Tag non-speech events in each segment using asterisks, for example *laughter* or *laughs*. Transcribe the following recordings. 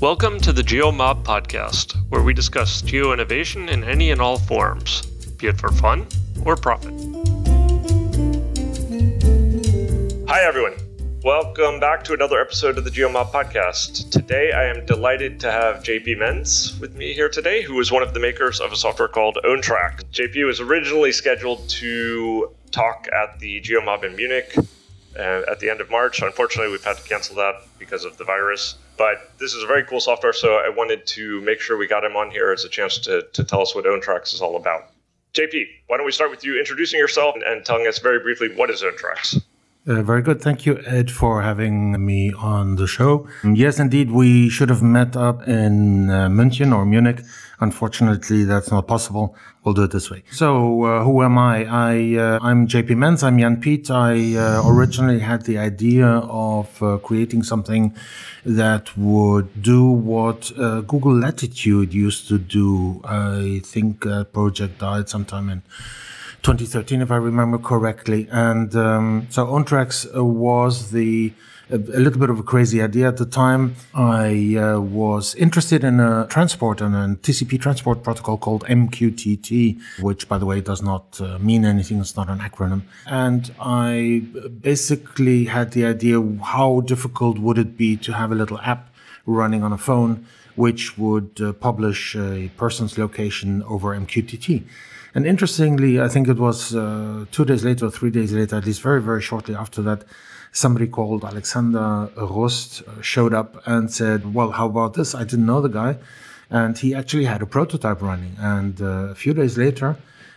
Welcome to the GeoMob podcast, where we discuss geo innovation in any and all forms, be it for fun or profit. Hi, everyone. Welcome back to another episode of the GeoMob podcast. Today, I am delighted to have JP Mens with me here today, who is one of the makers of a software called OwnTrack. JP was originally scheduled to talk at the GeoMob in Munich uh, at the end of March. Unfortunately, we've had to cancel that because of the virus. But this is a very cool software, so I wanted to make sure we got him on here as a chance to, to tell us what OwnTracks is all about. JP, why don't we start with you introducing yourself and, and telling us very briefly what is OwnTracks? Uh, very good. Thank you, Ed, for having me on the show. Yes, indeed, we should have met up in uh, München or Munich. Unfortunately, that's not possible. We'll do it this way. So, uh, who am I? I uh, I'm JP Mens. I'm Jan Piet. I uh, originally had the idea of uh, creating something that would do what Google Latitude used to do. I think that project died sometime in 2013, if I remember correctly. And um, so uh, was the a, little bit of a crazy idea at the time. I uh, was interested in a transport and a TCP transport protocol called MQTT, which, by the way, does not uh, mean anything. It's not an acronym. And I basically had the idea: how difficult would it be to have a little app running on a phone, which would uh, publish a person's location over MQTT? And interestingly, I think it was uh, two days later, or three days later, at least very, very shortly after that, somebody called Alexander Rust uh, showed up and said, Well, how about this? I didn't know the guy. And he actually had a prototype running. And uh, a few days later,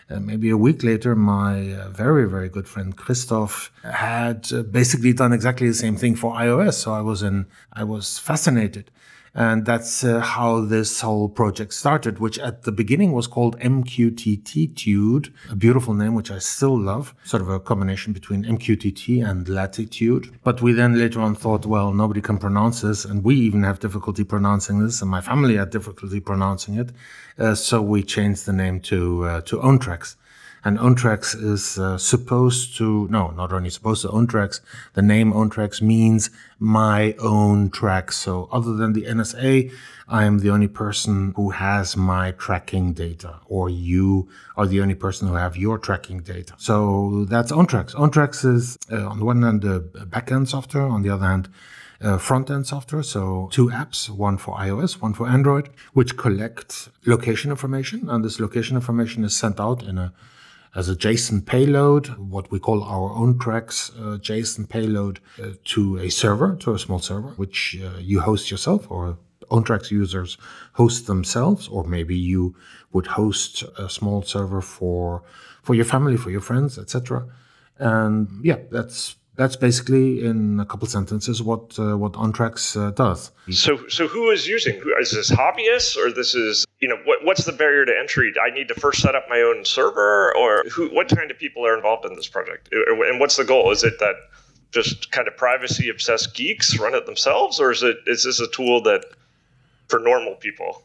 uh, maybe a week later, my uh, very, very good friend Christoph had uh, basically done exactly the same thing for iOS. So I was in, I was fascinated. And that's uh, how this whole project started, which at the beginning was called MQTTitude a beautiful name, which I still love, sort of a combination between MQTT and Latitude. But we then later on thought, well, nobody can pronounce this, and we even have difficulty pronouncing this, and my family had difficulty pronouncing it. Uh, so we changed the name to, uh, to OwnTracks. And OwnTracks is uh, supposed to, no, not only supposed to, OwnTracks, the name OwnTracks means my own tracks. So other than the NSA, I am the only person who has my tracking data, or you are the only person who have your tracking data. So that's OwnTracks. OwnTracks is, uh, on the one hand, the backend software, on the other hand, uh, front end software. So two apps, one for iOS, one for Android, which collect location information. And this location information is sent out in a as a JSON payload, what we call our OwnTracks uh, JSON payload uh, to a server, to a small server, which uh, you host yourself or OwnTracks users host themselves, or maybe you would host a small server for for your family, for your friends, etc. And yeah, that's that's basically in a couple sentences what uh, what OwnTracks uh, does. So so who is using? Is this hobbyists or this is you know what, what's the barrier to entry? I need to first set up my own server or who? What kind of people are involved in this project? And what's the goal? Is it that just kind of privacy obsessed geeks run it themselves, or is it is this a tool that for normal people?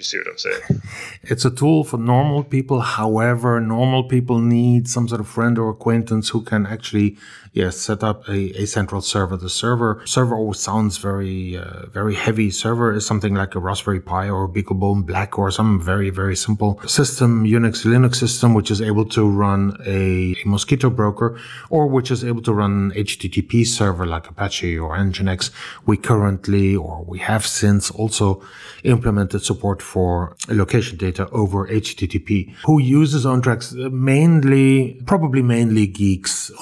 You see what I'm saying? It's a tool for normal people. However, normal people need some sort of friend or acquaintance who can actually, yes, set up a, a central server. The server server always sounds very uh, very heavy. Server is something like a Raspberry Pi or BeagleBone Black or some very very simple system, Unix Linux system, which is able to run a, a Mosquitto broker or which is able to run HTTP server like Apache or Nginx. We currently or we have since also implemented support for location data over HTTP. Who uses OwnTracks? Uh, mainly, probably mainly geeks.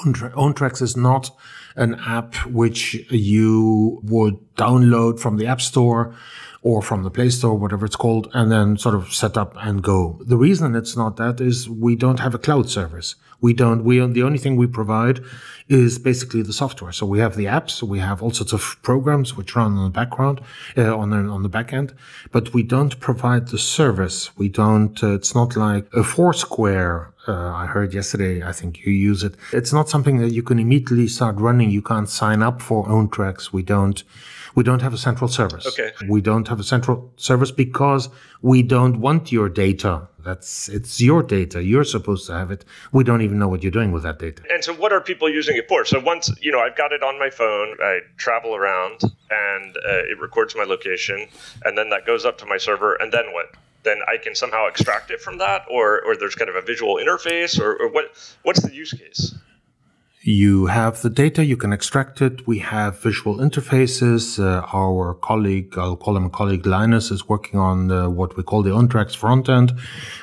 OwnTracks is not an app which you would download from the App Store or from the Play Store, whatever it's called, and then sort of set up and go. The reason it's not that is we don't have a cloud service. We don't, we, the only thing we provide is basically the software. So we have the apps, we have all sorts of programs which run on the background, uh, on the, on the back end, but we don't provide the service. We don't, uh, it's not like a Foursquare. Uh, I heard yesterday, I think you use it. It's not something that you can immediately start running. You can't sign up for OwnTracks. We don't, We don't have a central service. Okay. We don't have a central service because we don't want your data. That's it's your data. You're supposed to have it. We don't even know what you're doing with that data. And so, what are people using it for? So, once you know, I've got it on my phone. I travel around, and uh, it records my location, and then that goes up to my server. And then what? Then I can somehow extract it from that, or or there's kind of a visual interface, or, or what? What's the use case? You have the data, you can extract it. We have visual interfaces. Uh, our colleague, I'll call him a colleague, Linus, is working on uh, what we call the OwnTracks front end,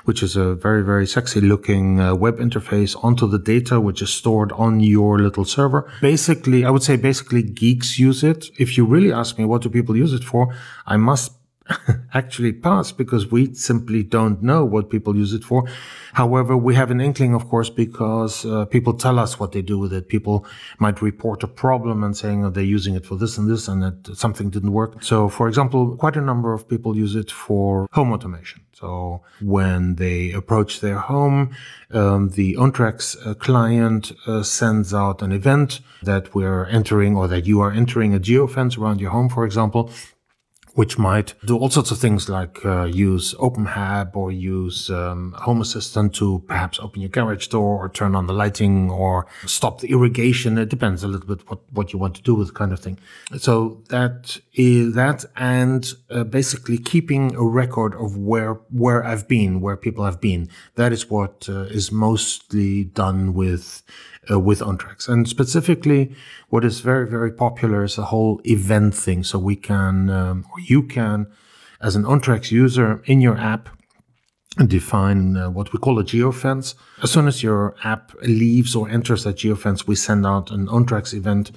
which is a very, very sexy looking uh, web interface onto the data, which is stored on your little server. Basically, I would say basically geeks use it. If you really ask me what do people use it for, I must *laughs* actually pass because we simply don't know what people use it for. However, we have an inkling, of course, because uh, people tell us what they do with it. People might report a problem and saying oh, they're using it for this and this and that something didn't work. So, for example, quite a number of people use it for home automation. So when they approach their home, um, the OwnTracks uh, client uh, sends out an event that we're entering or that you are entering a geofence around your home, for example which might do all sorts of things like uh, use OpenHAB or use um, Home Assistant to perhaps open your garage door or turn on the lighting or stop the irrigation. It depends a little bit what, what you want to do with kind of thing. So that is that and uh, basically keeping a record of where where I've been, where people have been. That is what uh, is mostly done with uh, with OwnTracks. And specifically, what is very, very popular is the whole event thing. So we can, um, or you can, as an OwnTracks user in your app, define uh, what we call a geofence. As soon as your app leaves or enters that geofence, we send out an OwnTracks event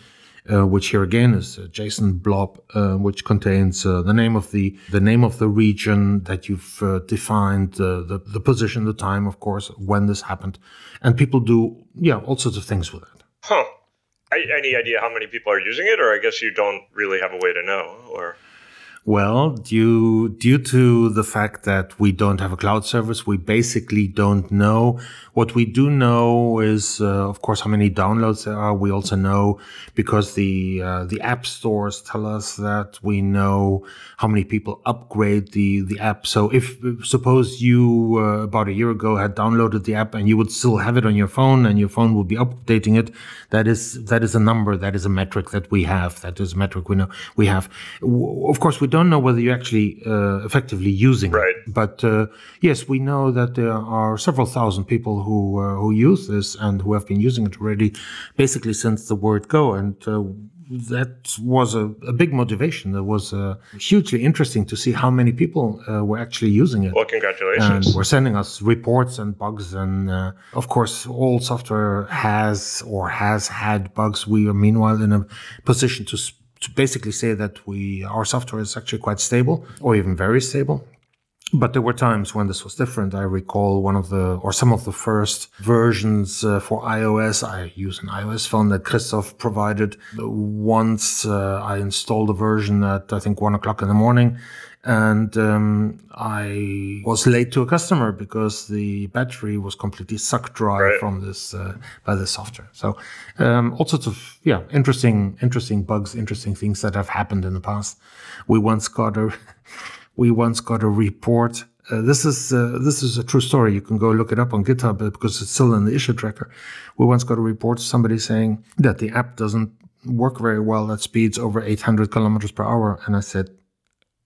uh, which here again is a JSON blob, uh, which contains uh, the name of the the name of the region that you've uh, defined, the the position, the time, of course, when this happened, and people do yeah all sorts of things with it. Huh. Any idea how many people are using it, or I guess you don't really have a way to know, or well, due due to the fact that we don't have a cloud service, we basically don't know. What we do know is, uh, of course, how many downloads there are. We also know because the uh, the app stores tell us that we know how many people upgrade the the app. So, if suppose you uh, about a year ago had downloaded the app and you would still have it on your phone and your phone would be updating it, that is that is a number, that is a metric that we have. That is a metric we know we have. Of course, we don't know whether you're actually uh, effectively using right. it. But uh, yes, we know that there are several thousand people who uh, who use this and who have been using it already, basically since the word go. And uh, that was a, a, big motivation. That was uh, hugely interesting to see how many people uh, were actually using it. Well, congratulations! And were sending us reports and bugs, and uh, of course, all software has or has had bugs. We are meanwhile in a position to to basically say that we our software is actually quite stable or even very stable. But there were times when this was different. I recall one of the, or some of the first versions uh, for iOS. I use an iOS phone that Christoph provided. Once uh, I installed a version at, I think, one o'clock in the morning and um, I was late to a customer because the battery was completely sucked dry right. from this uh, by the software. So um, all sorts of yeah interesting interesting bugs, interesting things that have happened in the past. We once got a *laughs* we once got a report. Uh, this is uh, this is a true story. You can go look it up on GitHub uh, because it's still in the issue tracker. We once got a report somebody saying that the app doesn't work very well at speeds over 800 kilometers per hour, and I said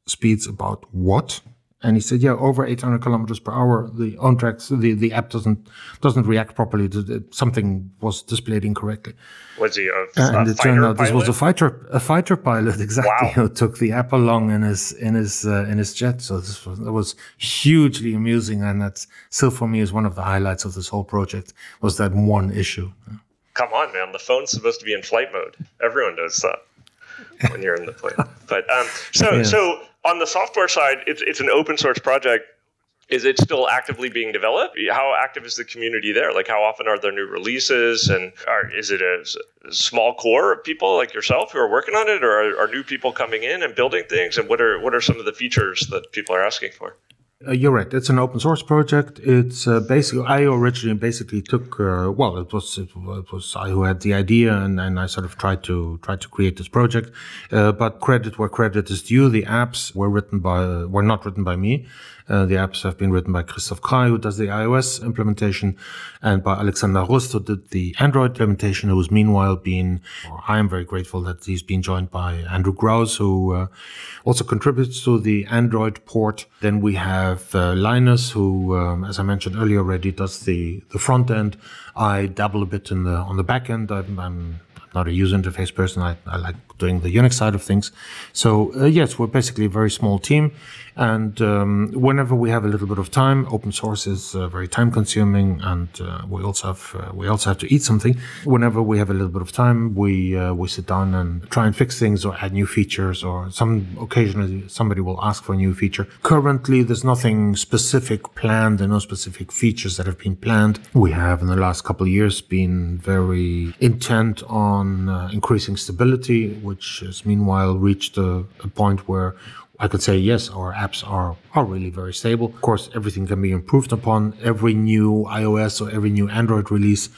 speeds about what? And he said, yeah, over 800 kilometers per hour, the OwnTracks, the, the app doesn't doesn't react properly. To, something was displayed incorrectly. Was he a, and a it turned out pilot? this was a fighter a fighter pilot *laughs* exactly wow. who took the app along in his in his uh, in his jet. So this was that was hugely amusing, and that's still for me is one of the highlights of this whole project was that one issue. Come on, man! The phone's supposed to be in flight mode. Everyone knows that when you're in the plane. *laughs* But um, so Yeah. so on the software side, it's it's an open source project. Is it still actively being developed? How active is the community there? Like, how often are there new releases? And are, is it a small core of people like yourself who are working on it, or are, are new people coming in and building things? And what are what are some of the features that people are asking for? Uh, you're right. It's an open source project. It's uh, basically I originally basically took uh, well, it was it, was I who had the idea, and, and I sort of tried to try to create this project. Uh, but credit where credit is due. The apps were written by were not written by me. Uh, the apps have been written by Christoph Krey, who does the iOS implementation, and by Alexander Rust, who did the Android implementation, who has meanwhile been, I am very grateful that he's been joined by Andrew Grouse, who uh, also contributes to the Android port. Then we have uh, Linus, who, um, as I mentioned earlier already, does the, the front end. I dabble a bit in the on the back end. I'm, I'm not a user interface person. I, I like doing the Unix side of things. So uh, yes, we're basically a very small team, and um, whenever we have a little bit of time, open source is uh, very time consuming, and uh, we also have uh, we also have to eat something. Whenever we have a little bit of time, we uh, we sit down and try and fix things or add new features, or some occasionally somebody will ask for a new feature. Currently, there's nothing specific planned. There are no specific features that have been planned. We have in the last couple of years been very intent on increasing stability, which has meanwhile reached a, a point where I could say yes, our apps are, are really very stable. Of course, everything can be improved upon. Every new iOS or every new Android release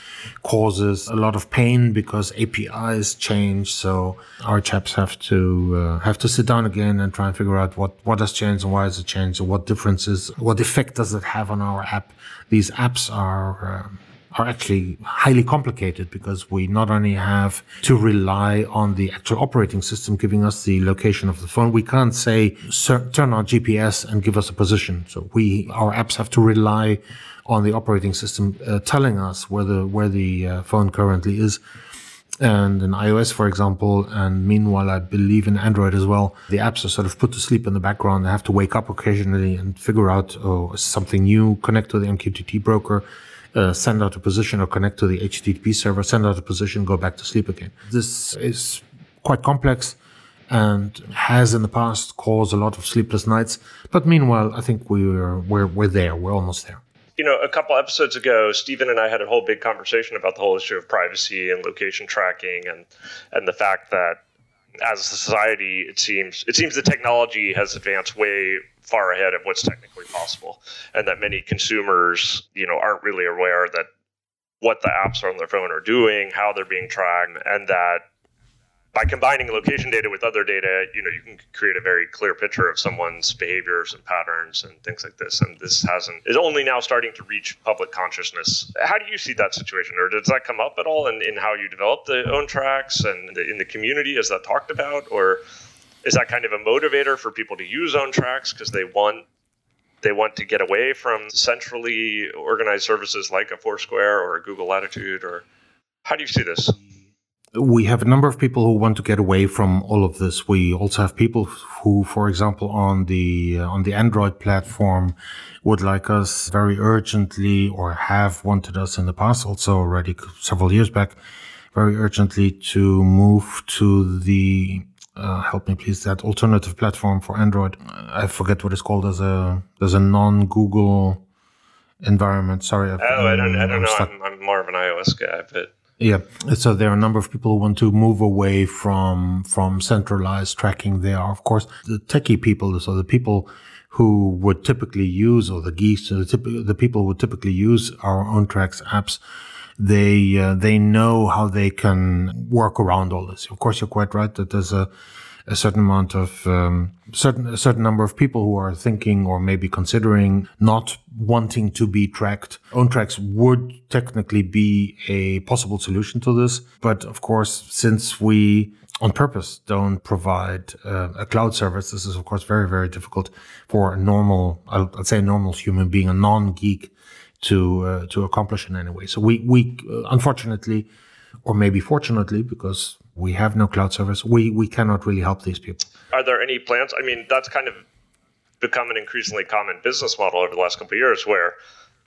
causes a lot of pain because APIs change. So our chaps have to uh, have to sit down again and try and figure out what what has changed and why has it changed, and what differences, what effect does it have on our app. These apps are. Um, are actually highly complicated because we not only have to rely on the actual operating system giving us the location of the phone. We can't say turn on GPS and give us a position. So we our apps have to rely on the operating system uh, telling us where the where the uh, phone currently is. And in iOS, for example, and meanwhile, I believe in Android as well, the apps are sort of put to sleep in the background. They have to wake up occasionally and figure out, oh, something new, connect to the MQTT broker, uh, send out a position or connect to the HTTP server, send out a position, go back to sleep again. This is quite complex and has in the past caused a lot of sleepless nights. But meanwhile, I think we're we're we're there. We're almost there. You know, a couple episodes ago, Stephen and I had a whole big conversation about the whole issue of privacy and location tracking, and and the fact that as a society, it seems it seems the technology has advanced way far ahead of what's technically possible, and that many consumers, you know, aren't really aware that what the apps on their phone are doing, how they're being tracked, and that by combining location data with other data, you know, you can create a very clear picture of someone's behaviors and patterns and things like this. And this hasn't is only now starting to reach public consciousness. How do you see that situation, or does that come up at all in, in how you develop the OwnTracks and in the community? Is that talked about, or is that kind of a motivator for people to use OwnTracks because they want they want to get away from centrally organized services like a Foursquare or a Google Latitude, or how do you see this? We have a number of people who want to get away from all of this. We also have people who, for example, on the uh, on the Android platform, would like us very urgently, or have wanted us in the past, also already several years back, very urgently to move to the uh, help me please that alternative platform for Android. I forget what it's called as a as a non Google environment. Sorry. I've, oh, I don't, I don't know. I'm, I'm more of an iOS guy, but yeah, so there are a number of people who want to move away from from centralized tracking. There are, of course, the techie people, so the people who would typically use, or the geeks, or the, typ- the people who would typically use our OwnTracks apps. They uh, they know how they can work around all this. Of course, you're quite right that there's a a certain amount of um, certain a certain number of people who are thinking or maybe considering not wanting to be tracked. OwnTracks would technically be a possible solution to this, but of course, since we on purpose don't provide uh, a cloud service, this is of course very very difficult for a normal, I'd say, a normal human being, a non-geek, to uh, to accomplish in any way. So we we uh, unfortunately, or maybe fortunately, because we have no cloud service. We we cannot really help these people. Are there any plans? I mean, that's kind of become an increasingly common business model over the last couple of years, where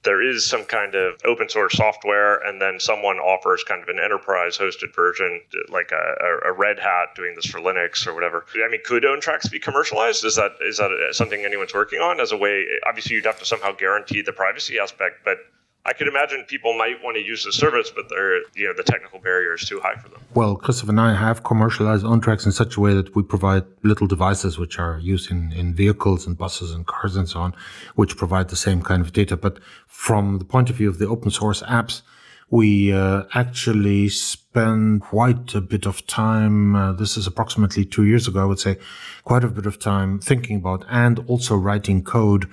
there is some kind of open source software, and then someone offers kind of an enterprise hosted version, like a, a, Red Hat doing this for Linux or whatever. I mean, could OwnTracks be commercialized? Is that is that something anyone's working on as a way? Obviously, you'd have to somehow guarantee the privacy aspect, but I could imagine people might want to use the service, but they're you know the technical barrier is too high for them. Well, Christopher and I have commercialized OwnTracks in such a way that we provide little devices which are used in, in vehicles and buses and cars and so on, which provide the same kind of data. But from the point of view of the open source apps, we uh, actually spend quite a bit of time. Uh, this is approximately two years ago, I would say, quite a bit of time thinking about and also writing code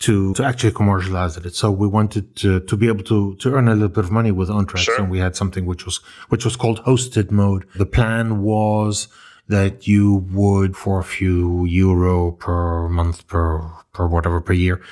to, to actually commercialize it. So we wanted to, to be able to, to earn a little bit of money with OwnTracks. Sure. And we had something which was, which was called hosted mode. The plan was that you would for a few euro per month per per whatever per year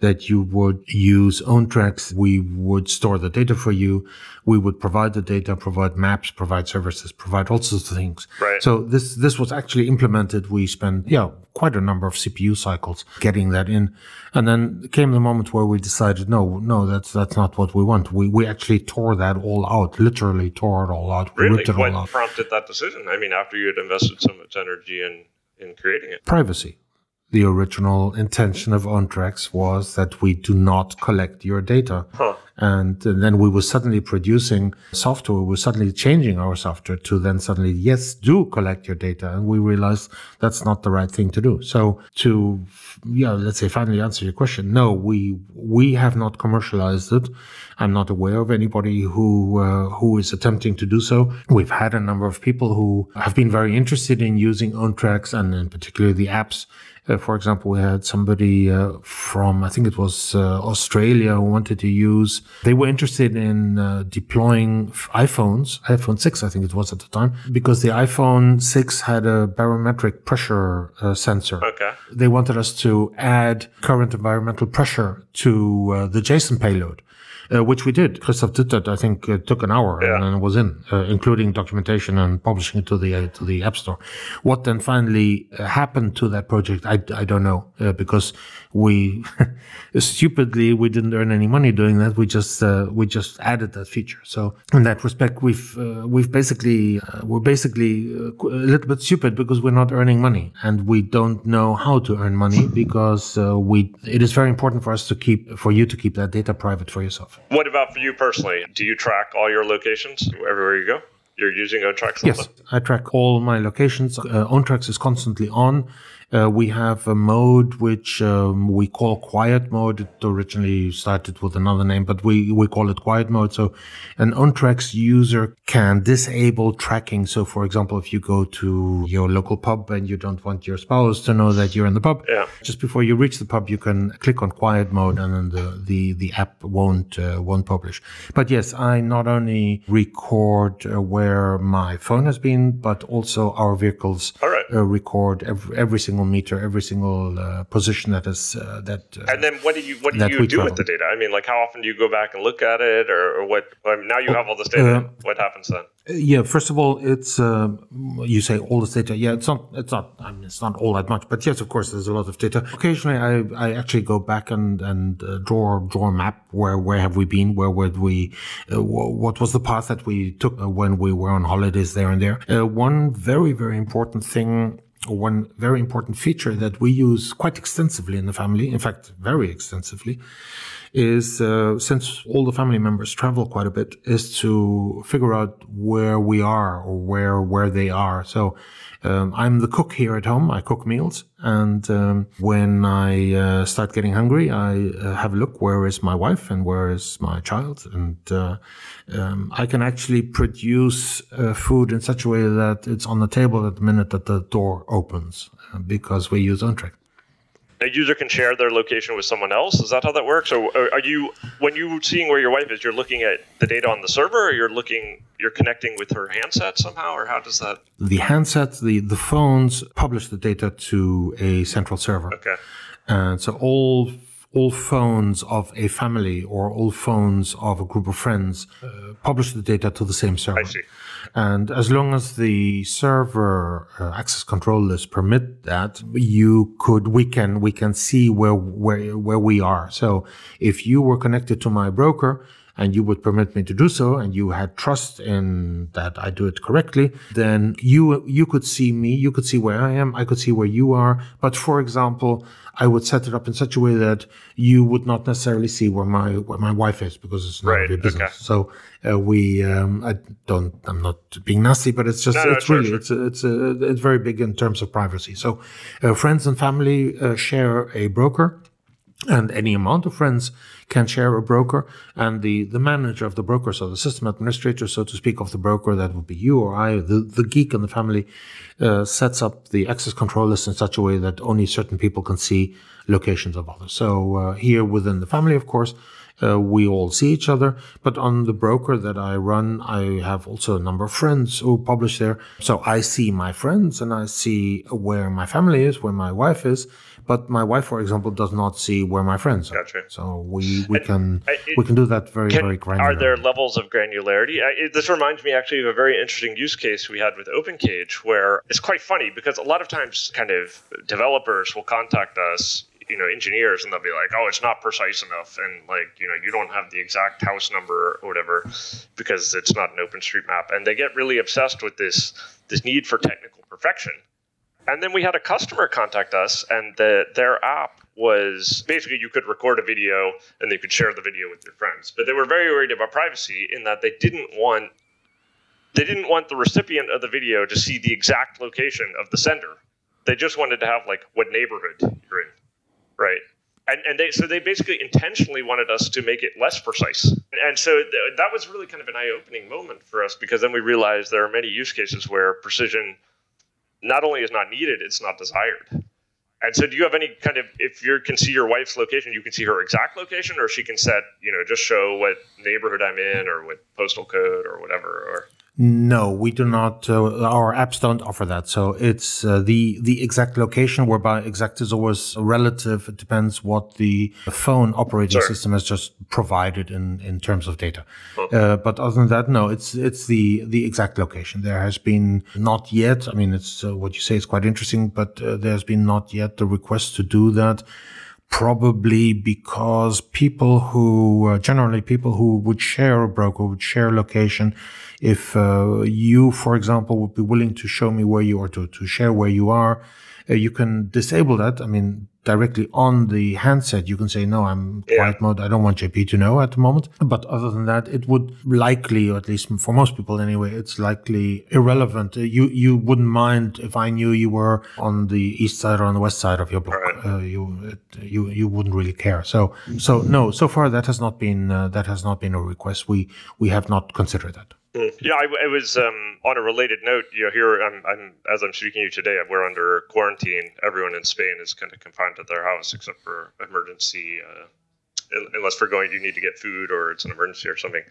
that you would use OwnTracks. We would store the data for you. We would provide the data, provide maps, provide services, provide all sorts of things. Right. So this, this was actually implemented. We spent, yeah, quite a number of CPU cycles getting that in. And then came the moment where we decided, no, no, that's, that's not what we want. We, we actually tore that all out, literally tore it all out. Really? what prompted that decision? I mean, after you had invested so much energy in, in creating it? Privacy the original intention of OwnTracks was that we do not collect your data. Huh. And then we were suddenly producing software. We were suddenly changing our software to then suddenly, yes, do collect your data. And we realized that's not the right thing to do. So to, yeah, let's say finally answer your question. No, we, we have not commercialized it. I'm not aware of anybody who, uh, who is attempting to do so. We've had a number of people who have been very interested in using OwnTracks and in particular the apps uh, for example, we had somebody uh, from, I think it was uh, Australia, who wanted to use, they were interested in uh, deploying iPhones, iPhone 6, I think it was at the time, because the iPhone 6 had a barometric pressure uh, sensor. Okay. They wanted us to add current environmental pressure to uh, the JSON payload uh, which we did. Christoph did that. I think it took an hour yeah. and it was in, uh, including documentation and publishing it to the uh, to the App Store. What then finally uh, happened to that project, I, I don't know uh, because we *laughs* stupidly we didn't earn any money doing that. We just uh, we just added that feature. So in that respect, we've we've basically we're basically a little bit stupid because we're not earning money and we don't know how to earn money because we it is very important for us to keep for you to keep that data private for yourself. What about for you personally? Do you track all your locations everywhere you go? You're using OwnTracks? Yes, I track all my locations. Uh, OwnTracks is constantly on. Uh, we have a mode which um, we call quiet mode. It originally started with another name, but we, we call it quiet mode. So an OwnTracks user can disable tracking. So for example, if you go to your local pub and you don't want your spouse to know that you're in the pub, yeah. just before you reach the pub, you can click on quiet mode and then the, the, the app won't, uh, won't publish. But yes, I not only record uh, where my phone has been, but also our vehicles uh, record every, every single single meter, every single uh, position that is uh, that. Uh, and then what do you what do you do travel. with the data? I mean, like how often do you go back and look at it, or, or what? I mean, now you have all this data. Uh, what happens then? Yeah, first of all, it's uh, you say all this data. Yeah, it's not it's not I mean it's not all that much, but yes, of course, there's a lot of data. Occasionally, I, I actually go back and and uh, draw draw a map where where have we been, where would we, uh, what was the path that we took when we were on holidays there and there. one very very important thing one very important feature that we use quite extensively in the family, in fact, very extensively, is uh, since all the family members travel quite a bit, is to figure out where we are or where where they are. So um, I'm the cook here at home. I cook meals, and um, when I uh, start getting hungry, I uh, have a look. Where is my wife and where is my child? And uh, um, I can actually produce uh, food in such a way that it's on the table at the minute that the door opens, uh, because we use OwnTrack a user can share their location with someone else. Is that how that works? Or are you, when you're seeing where your wife is, you're looking at the data on the server, or you're looking, you're connecting with her handset somehow, or how does that? The handsets, the the phones publish the data to a central server. Okay. And so all all phones of a family or all phones of a group of friends uh, publish the data to the same server. I see. And as long as the server uh, access control permit that, you could, we can, we can see where, where, where we are. So if you were connected to my broker, and you would permit me to do so, and you had trust in that I do it correctly, then you you could see me, you could see where I am, I could see where you are. But for example, I would set it up in such a way that you would not necessarily see where my where my wife is because it's not Right, your business. okay. So uh, we, um, I don't, I'm not being nasty, but it's just, No, no, it's sure, really, sure. it's a, it's a, it's very big in terms of privacy. So uh, friends and family uh, share a broker and any amount of friends can share a broker. And the the manager of the broker so the system administrator so to speak of the broker that would be you or i the, the geek in the family uh, sets up the access control list in such a way that only certain people can see locations of others. So uh, here within the family of course uh, we all see each other, but on the broker that I run, I have also a number of friends who publish there. So I see my friends and I see where my family is, where my wife is, but my wife, for example, does not see where my friends are. Gotcha. So we, we can I- it- we can do that very Can- very granular. are there levels of granularity? I, it, this reminds me actually of a very interesting use case we had with OpenCage, where it's quite funny because a lot of times, kind of developers will contact us, you know, engineers, and they'll be like, "Oh, it's not precise enough," and like, you know, you don't have the exact house number or whatever because it's not an OpenStreetMap, and they get really obsessed with this this need for technical perfection. And then we had a customer contact us, and the, their app was basically you could record a video and you could share the video with your friends. But they were very worried about privacy in that they didn't want they didn't want the recipient of the video to see the exact location of the sender. They just wanted to have like what neighborhood you're in, right? And, and they so they basically intentionally wanted us to make it less precise. And so th- that was really kind of an eye-opening moment for us because then we realized there are many use cases where precision not only is not needed, it's not desired. And so, do you have any kind of if you can see your wife's location, you can see her exact location, or she can set, you know, just show what neighborhood I'm in, or what postal code, or whatever, or No, we do not. Uh, our apps don't offer that. So it's uh, the the exact location, whereby exact is always relative. It depends what the phone operating Sure. system has just provided in in terms of data. Uh, but other than that, no, it's it's the the exact location. There has been not yet. I mean, it's uh, what you say is quite interesting, but uh, there's been not yet the request to do that probably because people who uh, generally people who would share a broker would share location if uh, you for example would be willing to show me where you are to, to share where you are uh, you can disable that i mean directly on the handset you can say no i'm Yeah. quiet mode i don't want jp to know at the moment but other than that it would likely or at least for most people anyway it's likely irrelevant Uh, you you wouldn't mind if i knew you were on the east side or on the west side of your block Right. uh, you it, you you wouldn't really care. So so no, so far that has not been uh, that has not been a request. We we have not considered that. Yeah, I, I was um, on a related note. You know, here I'm, I'm as I'm speaking to you today. We're under quarantine. Everyone in Spain is kind of confined to their house except for emergency, uh, un- unless for going you need to get food or it's an emergency or something.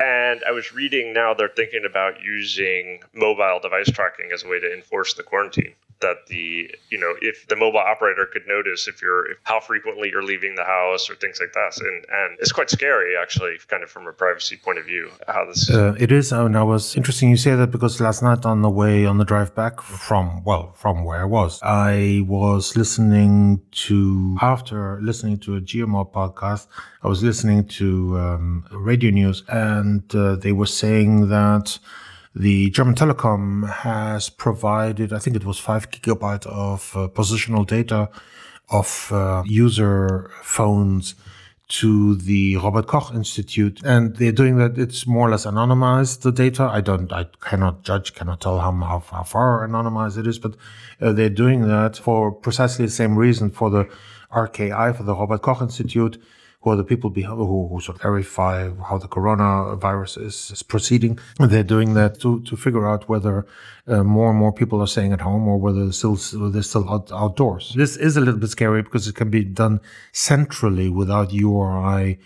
And I was reading now they're thinking about using mobile device tracking as a way to enforce the quarantine. That the you know if the mobile operator could notice if you're if, how frequently you're leaving the house or things like that, and and it's quite scary actually, kind of from a privacy point of view, how this. Uh, it is, and I was interesting you say that because last night on the way on the drive back from well from where I was, I was listening to after listening to a GMO podcast, I was listening to um, radio news, and uh, they were saying that. The German Telecom has provided, I think it was five gigabyte of uh, positional data of uh, user phones to the Robert Koch Institute, and they're doing that. It's more or less anonymized the data. I don't, I cannot judge, cannot tell how how, how far anonymized it is, but uh, they're doing that for precisely the same reason for the RKI for the Robert Koch Institute who are the people who, who sort of verify how the coronavirus is, is proceeding. They're doing that to, to figure out whether uh, more and more people are staying at home or whether they're still, they're still out, outdoors. This is a little bit scary because it can be done centrally without you or I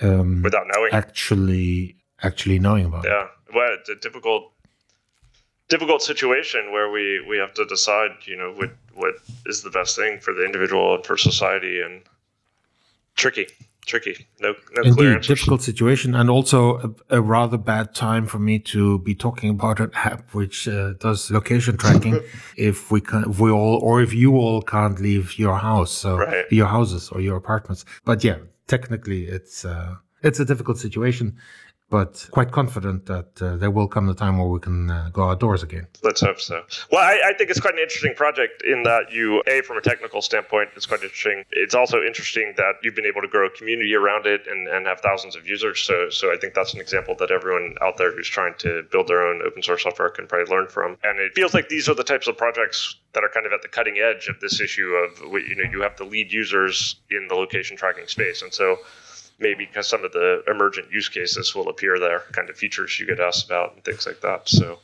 um, without knowing. actually actually knowing about it. Yeah, well, it's a difficult, difficult situation where we we have to decide, you know, what what is the best thing for the individual and for society, and tricky, tricky. No, no clear Indeed, answers. difficult situation, and also a, a rather bad time for me to be talking about an app which uh, does location tracking. *laughs* if we can, if we all, or if you all can't leave your house, so Right. your houses or your apartments. But yeah, technically, it's uh, it's a difficult situation but quite confident that uh, there will come the time where we can uh, go outdoors again. Let's hope so. Well, I, I, think it's quite an interesting project in that you, a, from a technical standpoint, it's quite interesting. It's also interesting that you've been able to grow a community around it and, and have thousands of users. So, so I think that's an example that everyone out there who's trying to build their own open source software can probably learn from. And it feels like these are the types of projects that are kind of at the cutting edge of this issue of you know you have the lead users in the location tracking space, and so maybe because some of the emergent use cases will appear there, kind of features you get asked about and things like that. So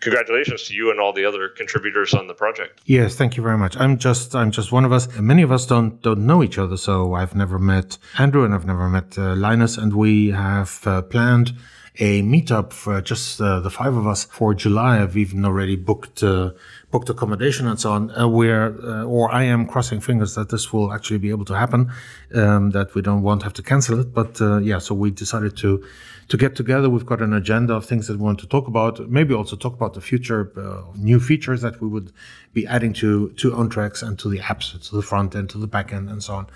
congratulations to you and all the other contributors on the project. Yes, thank you very much. I'm just I'm just one of us. Many of us don't don't know each other, so I've never met Andrew and I've never met uh, Linus, and we have uh, planned a meetup for just uh, the five of us for July. I've even already booked uh, booked accommodation and so on. Uh, where uh, or I am crossing fingers that this will actually be able to happen, um, that we don't want to have to cancel it. But uh, yeah, so we decided to to get together. We've got an agenda of things that we want to talk about. Maybe also talk about the future, uh, new features that we would be adding to to OwnTracks and to the apps, to the front end, to the back end, and so on.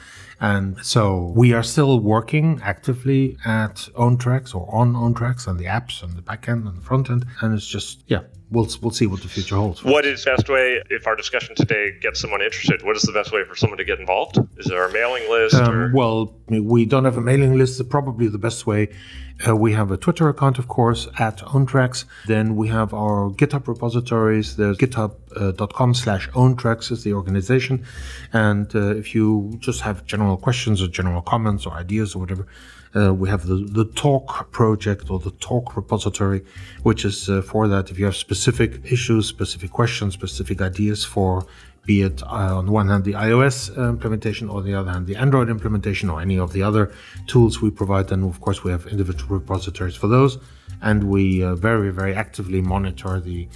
And so we are still working actively at OwnTracks or on OwnTracks and the apps and the backend and the front end. And it's just yeah, we'll we'll see what the future holds. What is the best way if our discussion today gets someone interested? What is the best way for someone to get involved? Is there a mailing list? Um, well, we don't have a mailing list. Probably the best way. Uh, we have a Twitter account, of course, at OwnTracks. Then we have our GitHub repositories. There's github.com uh, slash OwnTracks is the organization. And uh, if you just have general questions or general comments or ideas or whatever, uh, we have the, the talk project or the talk repository, which is uh, for that. If you have specific issues, specific questions, specific ideas for be it uh, on one hand the iOS uh, implementation or the other hand the Android implementation or any of the other tools we provide, then of course we have individual repositories for those. And we uh, very, very actively monitor the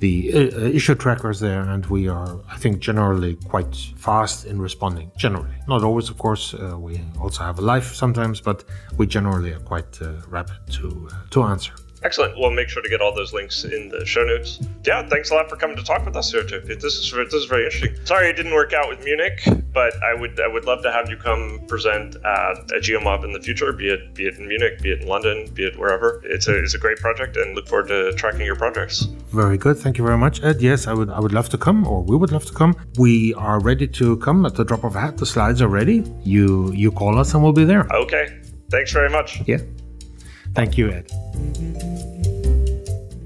the uh, issue trackers there, and we are, I think, generally quite fast in responding. Generally, not always, of course. Uh, we also have a life sometimes, but we generally are quite uh, rapid to uh, to answer. Excellent. We'll make sure to get all those links in the show notes. Yeah, thanks a lot for coming to talk with us here, too. This is this is very interesting. Sorry it didn't work out with Munich, but I would I would love to have you come present at a GeoMob in the future, be it be it in Munich, be it in London, be it wherever. It's a it's a great project, and look forward to tracking your progress. Very good. Thank you very much, Ed. Yes, I would I would love to come, or we would love to come. We are ready to come at the drop of a hat. The slides are ready. You you call us, and we'll be there. Okay. Thanks very much. Yeah. Thank you, Ed.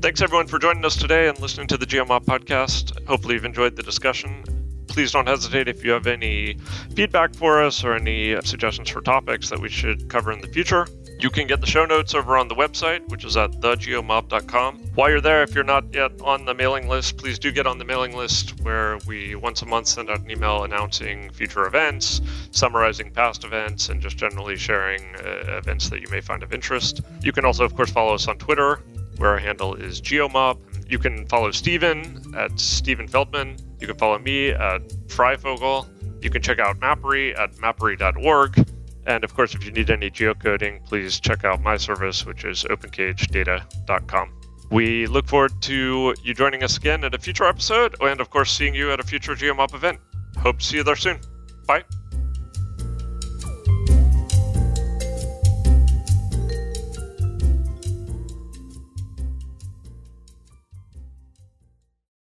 Thanks everyone for joining us today and listening to the GeoMob podcast. Hopefully you've enjoyed the discussion. Please don't hesitate if you have any feedback for us or any suggestions for topics that we should cover in the future. You can get the show notes over on the website, which is at thegeomob.com. While you're there, if you're not yet on the mailing list, please do get on the mailing list where we once a month send out an email announcing future events, summarizing past events, and just generally sharing uh, events that you may find of interest. You can also, of course, follow us on Twitter where our handle is geomob. You can follow Steven at Steven Feldman. You can follow me at Freyfogle. You can check out Mappery at mappery.org. And of course, if you need any geocoding, please check out my service, which is opencagedata.com. We look forward to you joining us again at a future episode, and of course, seeing you at a future GeoMob event. Hope to see you there soon. Bye.